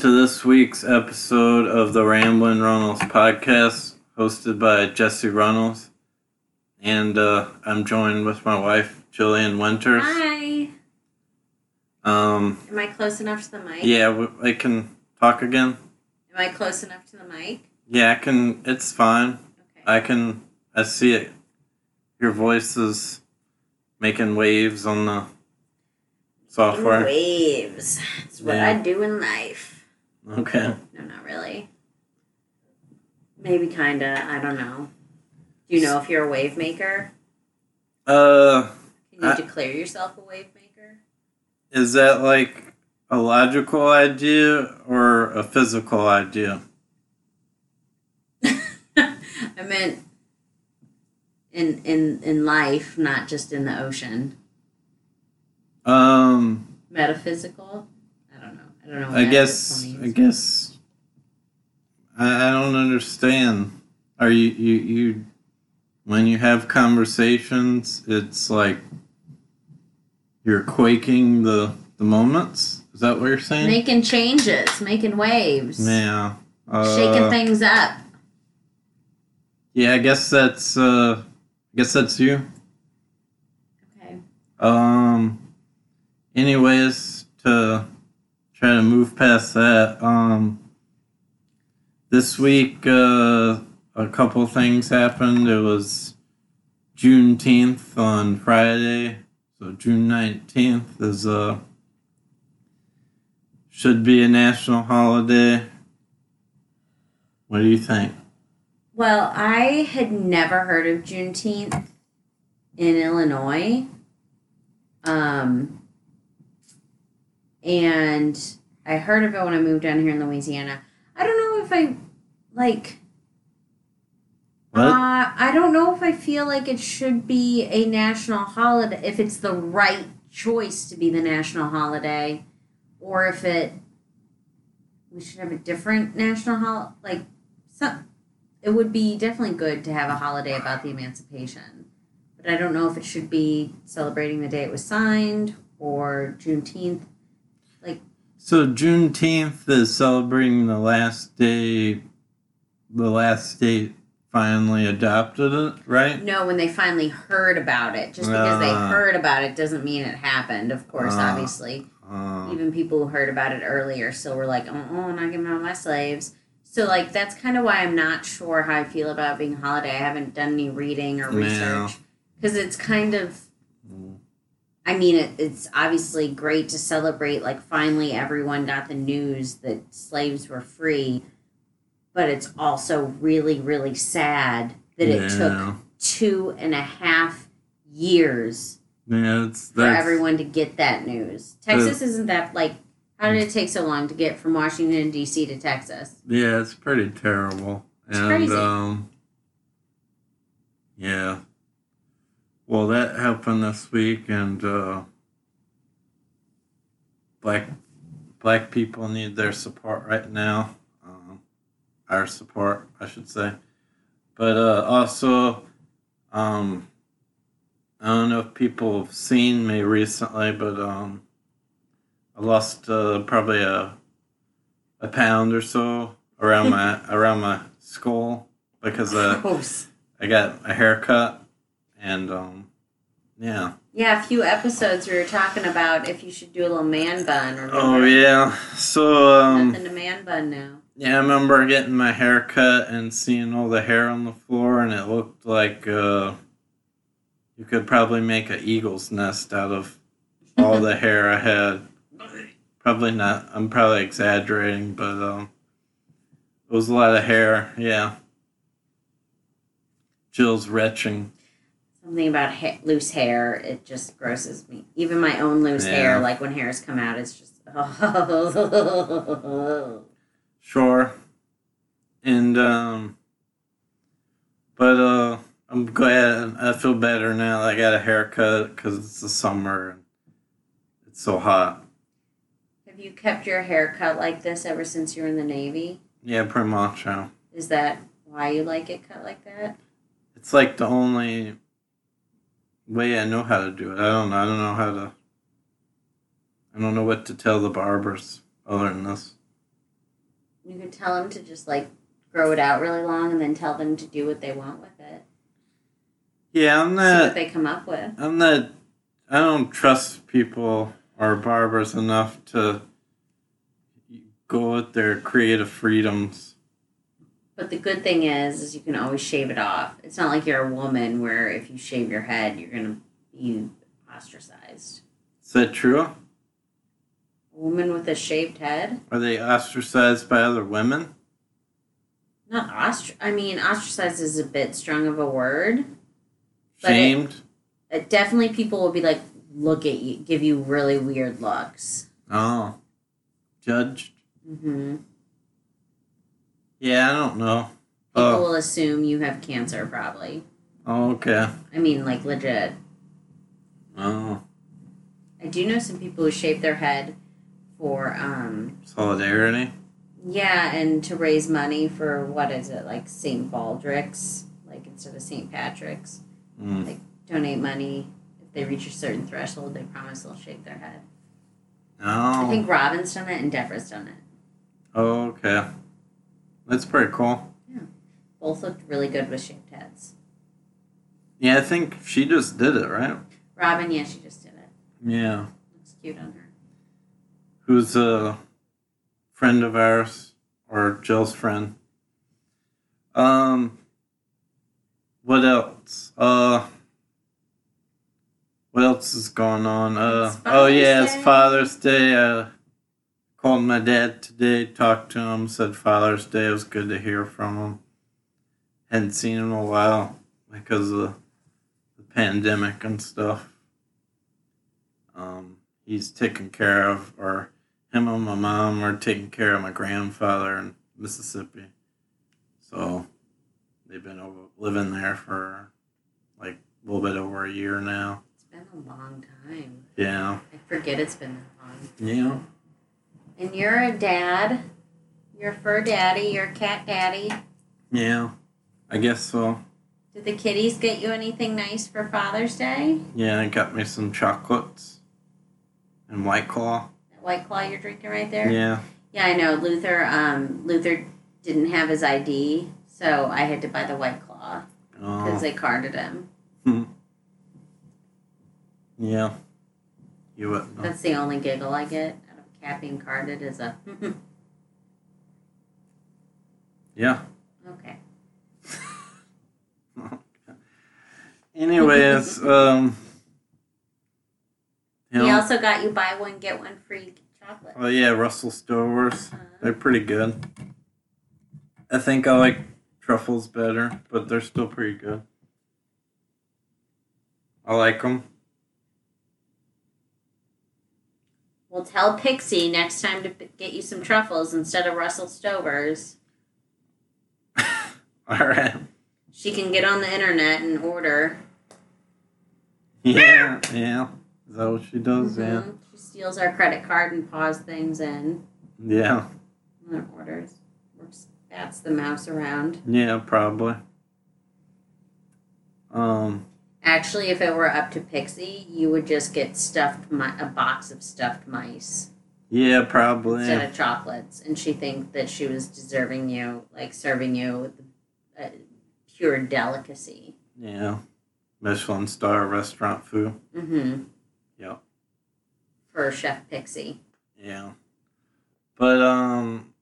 To this week's episode of the Ramblin' Runnels podcast, hosted by Jesse Runnels. And uh, I'm joined with my wife, Jillian Winters. Hi. Um, Am I close enough to the mic? yeah, I can talk again. Am I close enough to the mic? Yeah, I can. It's fine. Okay. I can. I see it. Your voice is making waves on the software. Waves. That's what Yeah. I do in life. Okay. No, not really. Maybe kinda. I don't know. Do you know if you're a wave maker? Uh, Can you I- declare yourself a wave maker? is that like a logical idea or a physical idea? I meant in in in life, not just in the ocean. Um, Metaphysical. I don't know. I don't know. What I metaphysical guess. I guess. I, I don't understand. Are you you you when you have conversations? It's like you're quaking the the moments. Is that what you're saying? Making changes, making waves, yeah. Uh, shaking things up. Yeah, I guess that's. uh I guess that's you. Okay. Um. Anyways, to try to move past that, um, this week uh, a couple things happened. It was Juneteenth on Friday, so June nineteenth is uh should be a national holiday. What do you think? Well, I had never heard of Juneteenth in Illinois. Um, and I heard of it when I moved down here in Louisiana. I don't know if I like. What? Uh, I don't know if I feel like it should be a national holiday, if it's the right choice to be the national holiday, or if it we should have a different national holiday. Like, some, it would be definitely good to have a holiday about the emancipation, but I don't know if it should be celebrating the day it was signed or Juneteenth. So Juneteenth is celebrating the last day, the last state finally adopted it, right? No, when they finally heard about it, just because they Ah. heard about it doesn't mean it happened. Of course, Ah. obviously. Um, even people who heard about it earlier still were like, oh, oh I'm not giving out my slaves. So, like, that's kind of why I'm not sure how I feel about being a holiday. I haven't done any reading or research. Because it's kind of, I mean, it, it's obviously great to celebrate, like, finally everyone got the news that slaves were free. But it's also really, really sad that it took two and a half years Yeah, it's for everyone to get that news. Texas isn't that like how did it take so long to get from Washington D.C. to Texas? Yeah, it's pretty terrible. It's and crazy. um yeah. Well that happened this week and uh black black people need their support right now. Um, our support, I should say. But uh also um I don't know if people have seen me recently, but um I lost uh, probably a a pound or so around my around my skull because uh, I got a haircut and um yeah. Yeah, a few episodes we were talking about if you should do a little man bun. Remember? Oh yeah. So um Nothing to man bun now. yeah, I remember getting my hair cut and seeing all the hair on the floor and it looked like uh you could probably make an eagle's nest out of all the hair I had. Probably not. I'm probably exaggerating, but um, it was a lot of hair. Yeah. Jill's retching. Something about ha- loose hair, it just grosses me. Even my own loose Yeah. hair, like when hairs come out, it's just. Sure. And um, but uh, I'm glad. I feel better now. I got a haircut because it's the summer and it's so hot. Have you kept your hair cut like this ever since you were in the Navy? Yeah, pretty much. Yeah. Is that why you like it cut like that? It's like the only way I know how to do it. I don't know. I don't know how to. I don't know what to tell the barbers other than this. You could tell them to just like grow it out really long, and then tell them to do what they want with it. Yeah, I'm See not. what they come up with. I'm not. I don't trust people or barbers enough to go with their creative freedoms. But the good thing is, is you can always shave it off. It's not like you're a woman where if you shave your head, you're gonna be ostracized. Is that true? A woman with a shaved head, Are they ostracized by other women? not ostr. I mean, ostracized is a bit strong of a word. But it- Shamed? Uh, definitely, people will be like, look at you, give you really weird looks. oh. Judged? hmm Yeah, I don't know. People Oh, will assume you have cancer, probably. oh, okay. I mean, like legit. Oh, I do know some people who shave their head for, um, solidarity. yeah, and to raise money for what is it, like St. Baldrick's, like instead of St. Patrick's. Mm. Donate money. If they reach a certain threshold, they promise they'll shave their head. Oh. I think Robin's done it and Deborah's done it. oh, okay. That's pretty cool. Yeah. Both looked really good with shaved heads. Yeah, I think she just did it, right? Robin, yeah, she just did it. Yeah. Looks cute on her. Who's a friend of ours, or Jill's friend. Um, what else? Uh, what else is going on? Uh, oh yeah, Father's it's Day. Father's Day. Uh, called my dad today, talked to him, said Father's Day. It was good to hear from him. Hadn't seen him in a while because of the pandemic and stuff. Um, he's taken care of, or him and my mom are taking care of my grandfather in Mississippi. So they've been over, living there for like a little bit over a year now. It's been a long time. Yeah. I forget it's been that long. Yeah. And you're a dad. You're a fur daddy. You're a cat daddy. Yeah. I guess so. Did the kitties get you anything nice for Father's Day? Yeah, they got me some chocolates and White Claw. That White Claw you're drinking right there? Yeah. Yeah, I know. Luther, um, Luther didn't have his ID, so I had to buy the White Claw because Oh, they carded him. yeah. You wouldn't know. That's the only giggle I get out of a cat being carded is a Yeah. okay. Anyways, um, you He know, also got you buy one get one free chocolate. oh yeah, Russell Stovers. Uh, They're pretty good. I think I like truffles better, but they're still pretty good. I like them. We'll tell Pixie next time to get you some truffles instead of Russell Stovers. All right. She can get on the internet and order. Yeah, yeah. Is that what she does? Mhm. She steals our credit card and paws things in Yeah. Yeah. and then orders. Or just bats the mouse around. Yeah, probably. Um, Actually, if it were up to Pixie, you would just get stuffed mi- a box of stuffed mice yeah, probably. instead of chocolates, and she think that she was deserving you, like serving you with uh, pure delicacy. Yeah. Michelin star restaurant food. Mm-hmm. Yeah. For Chef Pixie. Yeah. But um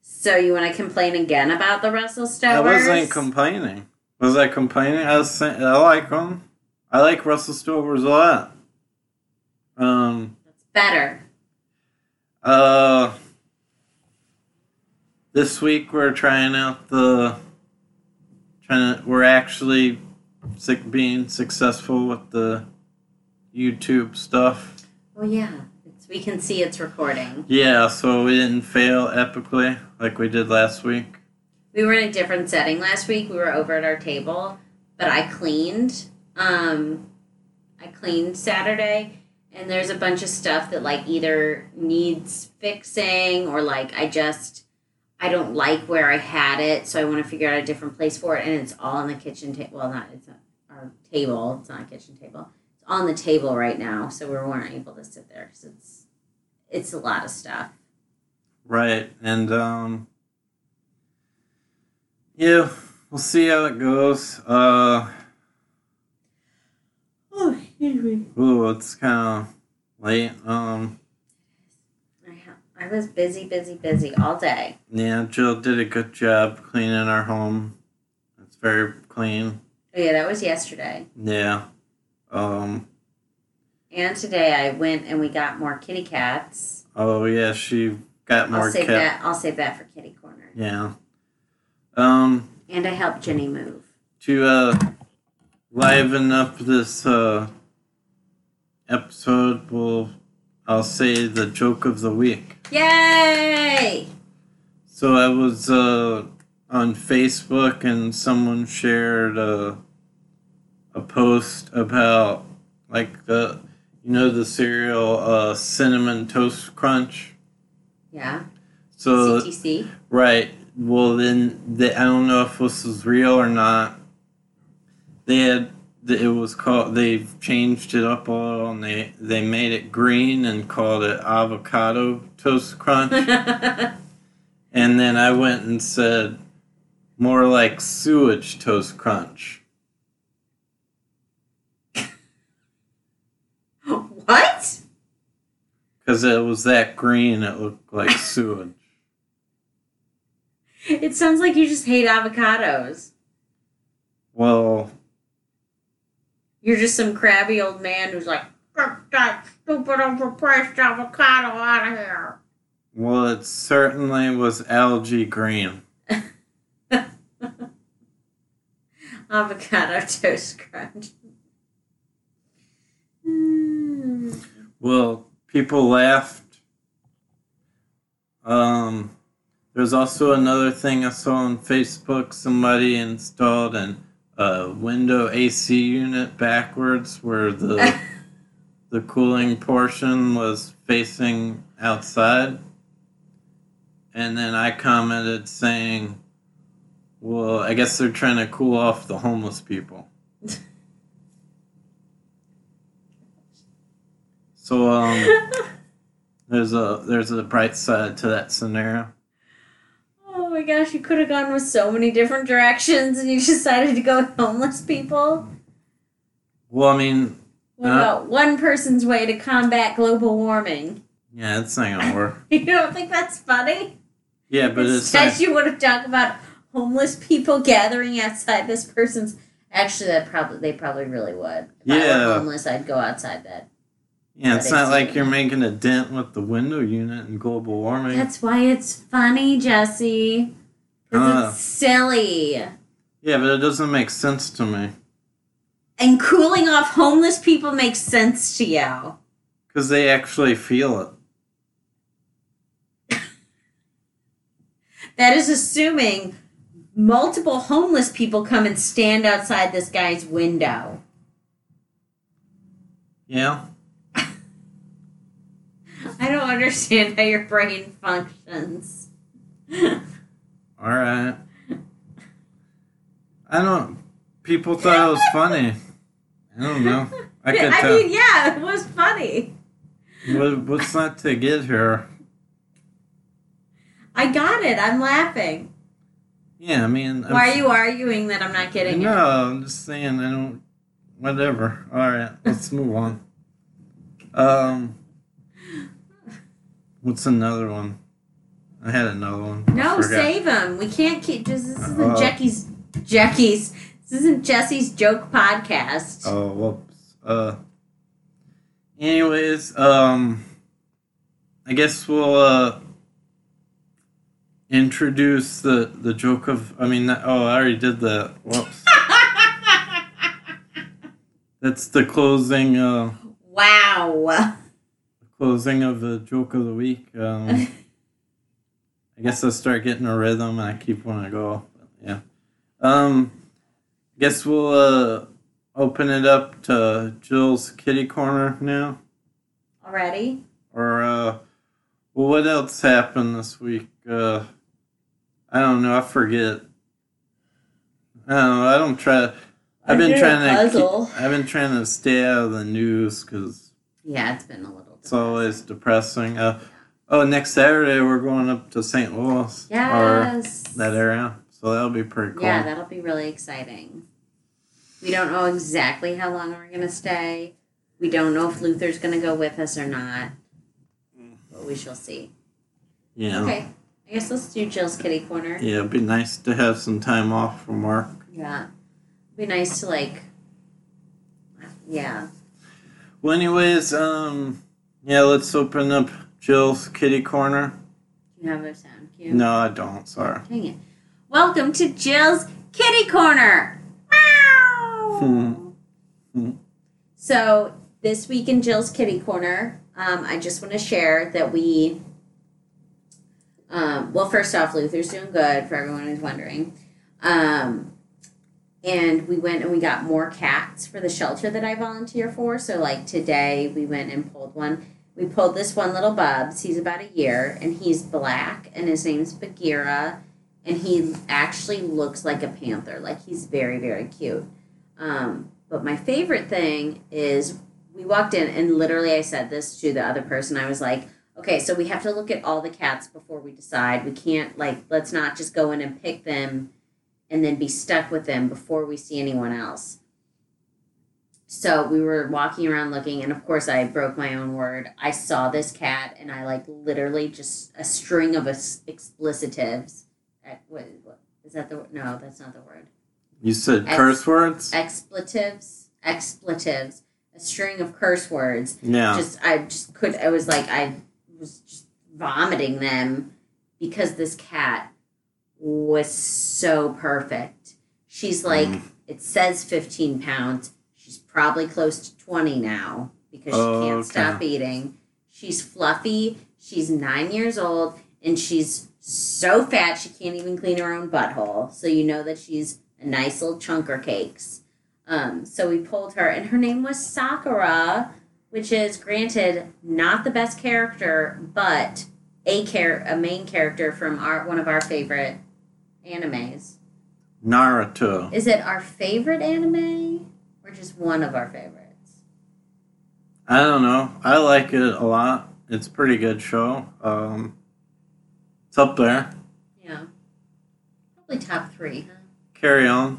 So you want to complain again about the Russell Stovers? I wasn't complaining. Was I complaining? I was saying I like them. I like Russell Stovers a lot. Um That's better. uh this week we're trying out the trying to we're actually sick being successful with the YouTube stuff. Oh yeah, it's, we can see it's recording. Yeah, so we didn't fail epically like we did last week. We were in a different setting last week. We were over at our table, but I cleaned. Um, I cleaned Saturday, and there's a bunch of stuff that like either needs fixing or like I just I don't like where I had it, so I want to figure out a different place for it. And it's all on the kitchen table. Well, not it's not our table. It's not a kitchen table. It's on the table right now, so we weren't able to sit there because it's it's a lot of stuff. Right, and um, Yeah, we'll see how it goes. Uh, Oh, excuse me. ooh, it's kind of late. Um, I, ha- I was busy, busy, busy all day. yeah, Jill did a good job cleaning our home. It's very clean. Oh, yeah, that was yesterday. Yeah. Um. And today I went and we got more kitty cats. Oh yeah, she got more I'll save cat. that. I'll save that for kitty corner. Yeah. Um. And I helped Jenny move. To uh, liven up this uh episode, we'll I'll say the joke of the week. Yay! So I was uh on Facebook and someone shared a a post about like the you know the cereal uh cinnamon toast crunch. Yeah. So CTC. right, well then they, I don't know if this is real or not. They had it was called they've changed it up a little and they they made it green and called it avocado toast crunch. And then I went and said, more like sewage toast crunch. what? Because it was that green, it looked like sewage. It sounds like you just hate avocados. Well, You're just some crabby old man who's like, get that stupid overpriced avocado out of here. well, it certainly was algae green. Avocado toast crunch. Well, people laughed. Um, there's also another thing I saw on Facebook. Somebody installed an uh, window AC unit backwards, where the the cooling portion was facing outside. And then I commented saying, "Well, I guess they're trying to cool off the homeless people." So um, there's a there's a bright side to that scenario. My gosh, you could have gone with so many different directions and you decided to go with homeless people. Well, I mean, What Uh. about one person's way to combat global warming? yeah, it's not gonna work. You don't think that's funny? Yeah, but it's Instead, not, you would have talked about homeless people gathering outside this person's. Actually, that probably they probably really would. If I Yeah. were homeless, I'd go outside that. Yeah, it's not like you're making a dent with the window unit and global warming. That's why it's funny, Jesse. Because Ah. it's silly. Yeah, but it doesn't make sense to me And cooling off homeless people makes sense to you. because they actually feel it. That is assuming multiple homeless people come and stand outside this guy's window. Yeah, I don't understand how your brain functions. all right. I don't. People thought it was funny. I don't know. I could I tell. mean, yeah, it was funny. What, what's not to get here? I got it. I'm laughing. Yeah, I mean. I'm Why are you arguing that I'm not getting no, it? No, I'm just saying I don't. Whatever. All right, let's move on. Um, what's another one? I had another one. No, save him. We can't keep. This, this isn't Uh, Jackie's. Jackie's. This isn't Jesse's joke podcast. Oh whoops. Uh. Anyways, um, I guess we'll uh introduce the the joke of. I mean, that, oh, I already did that. Whoops. That's the closing. Uh, wow. Closing of the joke of the week. Um, I guess I start getting a rhythm and I keep wanting to go. But yeah. Um, guess we'll uh, open it up to Jill's kitty corner now. Already? Or uh, well, what else happened this week? Uh, I don't know. I forget. I don't know. I don't try. I've been I did a trying to. puzzle. Keep, I've been trying to stay out of the news because Yeah, it's been a little. It's always depressing. Uh, oh, next Saturday we're going up to St. Louis or that area. So that'll be pretty cool. Yeah, that'll be really exciting. We don't know exactly how long we're gonna stay. We don't know if Luther's gonna go with us or not. But we shall see. yeah. Okay. I guess let's do Jill's kitty corner. Yeah, it'd be nice to have some time off from work. Yeah. It'd Be nice to like yeah. Well, anyways, um, yeah, let's open up Jill's kitty corner. You have a sound cue. No, I don't. Sorry. Dang it. Welcome to Jill's Kitty Corner. Meow. Hmm. so this week in Jill's Kitty Corner, um, I just want to share that we. Um, well, first off, Luther's doing good for everyone who's wondering. Um, and we went and we got more cats for the shelter that I volunteer for. So, like today, we went and pulled one. We pulled this one little Bubs. He's about a year, and he's black, and his name's Bagheera, and he actually looks like a panther. Like he's very, very cute. Um, but my favorite thing is we walked in, and literally, I said this to the other person. I was like, "Okay, so we have to look at all the cats before we decide. We can't like let's not just go in and pick them." And then be stuck with them before we see anyone else. So we were walking around looking, and of course, I broke my own word. I saw this cat, and I like literally just a string of ex- explicitives. What, what is that the no? That's not the word. You said Ex- curse words? Expletives, expletives, a string of curse words. Yeah. Just I just could. I was like I was just vomiting them because this cat was so perfect. She's like Mm. it says 15 pounds. She's probably close to 20 now because she Oh, can't okay. stop eating. She's fluffy. She's nine years old and she's so fat she can't even clean her own butthole. So you know that she's a nice little chunker cakes. Um, so we pulled her, and her name was Sakura, which is granted not the best character, but a char- a main character from our one of our favorite animes. Naruto. Is it our favorite anime or just one of our favorites? I don't know. I like it a lot. It's a pretty good show. Um, it's up there. Yeah, probably top three. Huh? Carry on.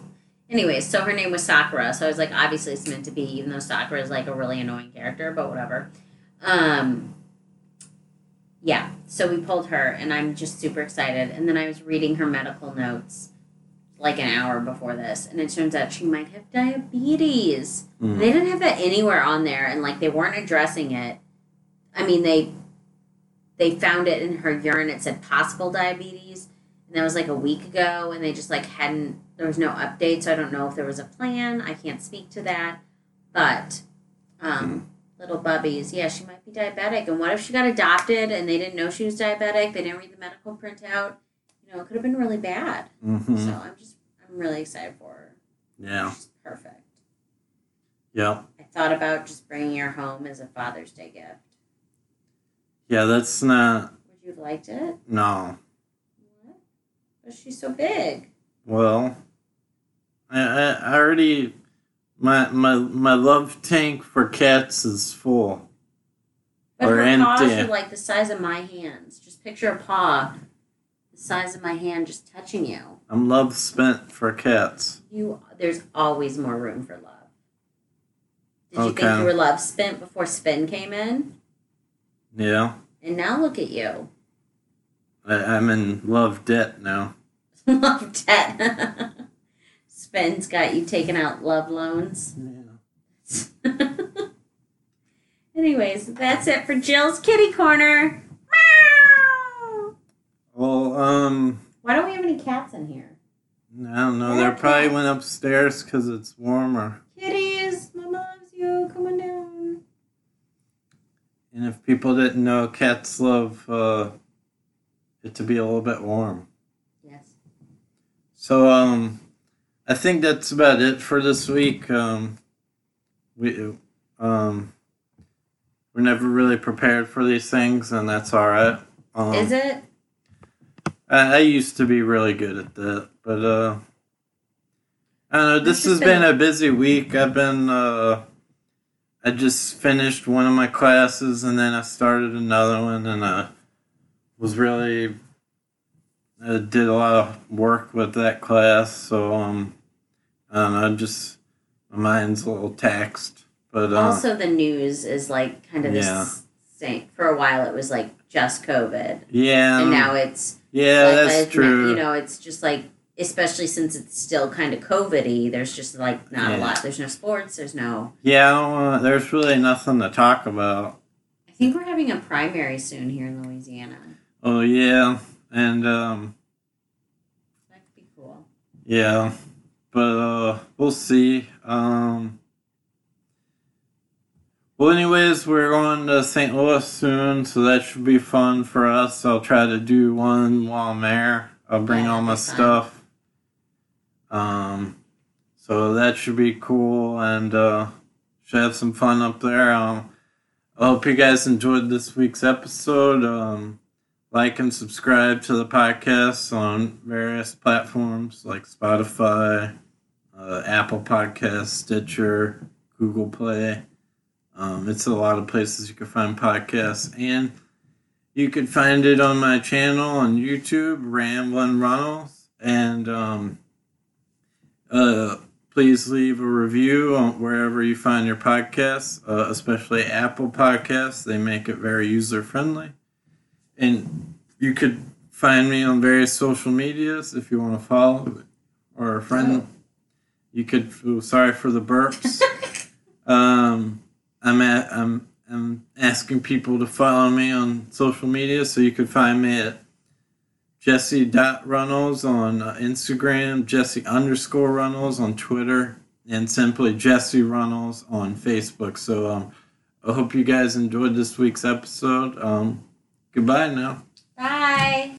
Anyways, so her name was Sakura, so I was like, obviously it's meant to be, even though Sakura is like a really annoying character, but whatever. Um, yeah, so we pulled her, and I'm just super excited. And then I was reading her medical notes like an hour before this, and it turns out she might have diabetes. Mm. They didn't have that anywhere on there, and like they weren't addressing it. I mean, they they found it in her urine. It said possible diabetes, and that was like a week ago, and they just like hadn't. There was no update, so I don't know if there was a plan. I can't speak to that, but um, little bubbies, yeah, she might be diabetic. And what if she got adopted and they didn't know she was diabetic? They didn't read the medical printout. You know, it could have been really bad. hmm So I'm just, I'm really excited for her. Yeah. She's perfect. Yeah. I thought about just bringing her home as a Father's Day gift. Yeah, that's not. Would you have liked it? No. What? But she's so big. Well, I, I, I already. My, my my love tank for cats is full. But Or her paws are like the size of my hands. Just picture a paw the size of my hand just touching you. I'm love spent for cats. You there's always more room for love. Did you think you were love spent before spin came in? Yeah. And now look at you. I, I'm in love debt now. love debt. Spin's got you taking out love loans. Yeah. Anyways, that's it for Jill's Kitty Corner. Meow. Well, um, Why don't we have any cats in here? I don't know. They probably went upstairs because it's warmer. Kitties, Mama loves you. Come on down. And if people didn't know, cats love uh, it to be a little bit warm. Yes. So, um, I think that's about it for this week. Um, we, um, we're never really prepared for these things, and that's all right. Um, Is it? I, I used to be really good at that, but uh, I don't know. This has been- been a busy week. I've been uh, I just finished one of my classes, and then I started another one, and I was really I did a lot of work with that class, so um, I just my mind's a little taxed. But uh, also, the news is like kind of the Yeah. s- same. For a while, it was like just COVID, yeah, and now it's yeah, like, that's like, true. You know, it's just like, especially since it's still kind of COVID-y. There's just like not a lot. There's no sports. There's no. yeah, I don't wanna, there's really nothing to talk about. I think we're having a primary soon here in Louisiana. Oh yeah, and um, That could be cool. yeah, but uh, we'll see. Um, well, anyways, we're going to St. Louis soon, so that should be fun for us. I'll try to do one while I'm there. I'll bring Yeah, all my stuff. Um, so that should be cool, and uh, should have some fun up there. Um, I hope you guys enjoyed this week's episode. Um, like and subscribe to the podcast on various platforms like Spotify, uh, Apple Podcasts, Stitcher, Google Play. Um, it's a lot of places you can find podcasts, and you can find it on my channel on YouTube, Ramblin' Runnels, and um, uh, please leave a review on wherever you find your podcasts, uh, especially Apple Podcasts. They make it very user friendly. And you could find me on various social medias if you want to follow or a friend. You could. Oh, sorry for the burps. um, I'm at. I'm. I'm asking people to follow me on social media, so you could find me at Jesse Runnels on uh, Instagram, Jesse underscore Runnels on Twitter, and simply Jesse Runnels on Facebook. So um, I hope you guys enjoyed this week's episode. Um, goodbye now. Bye.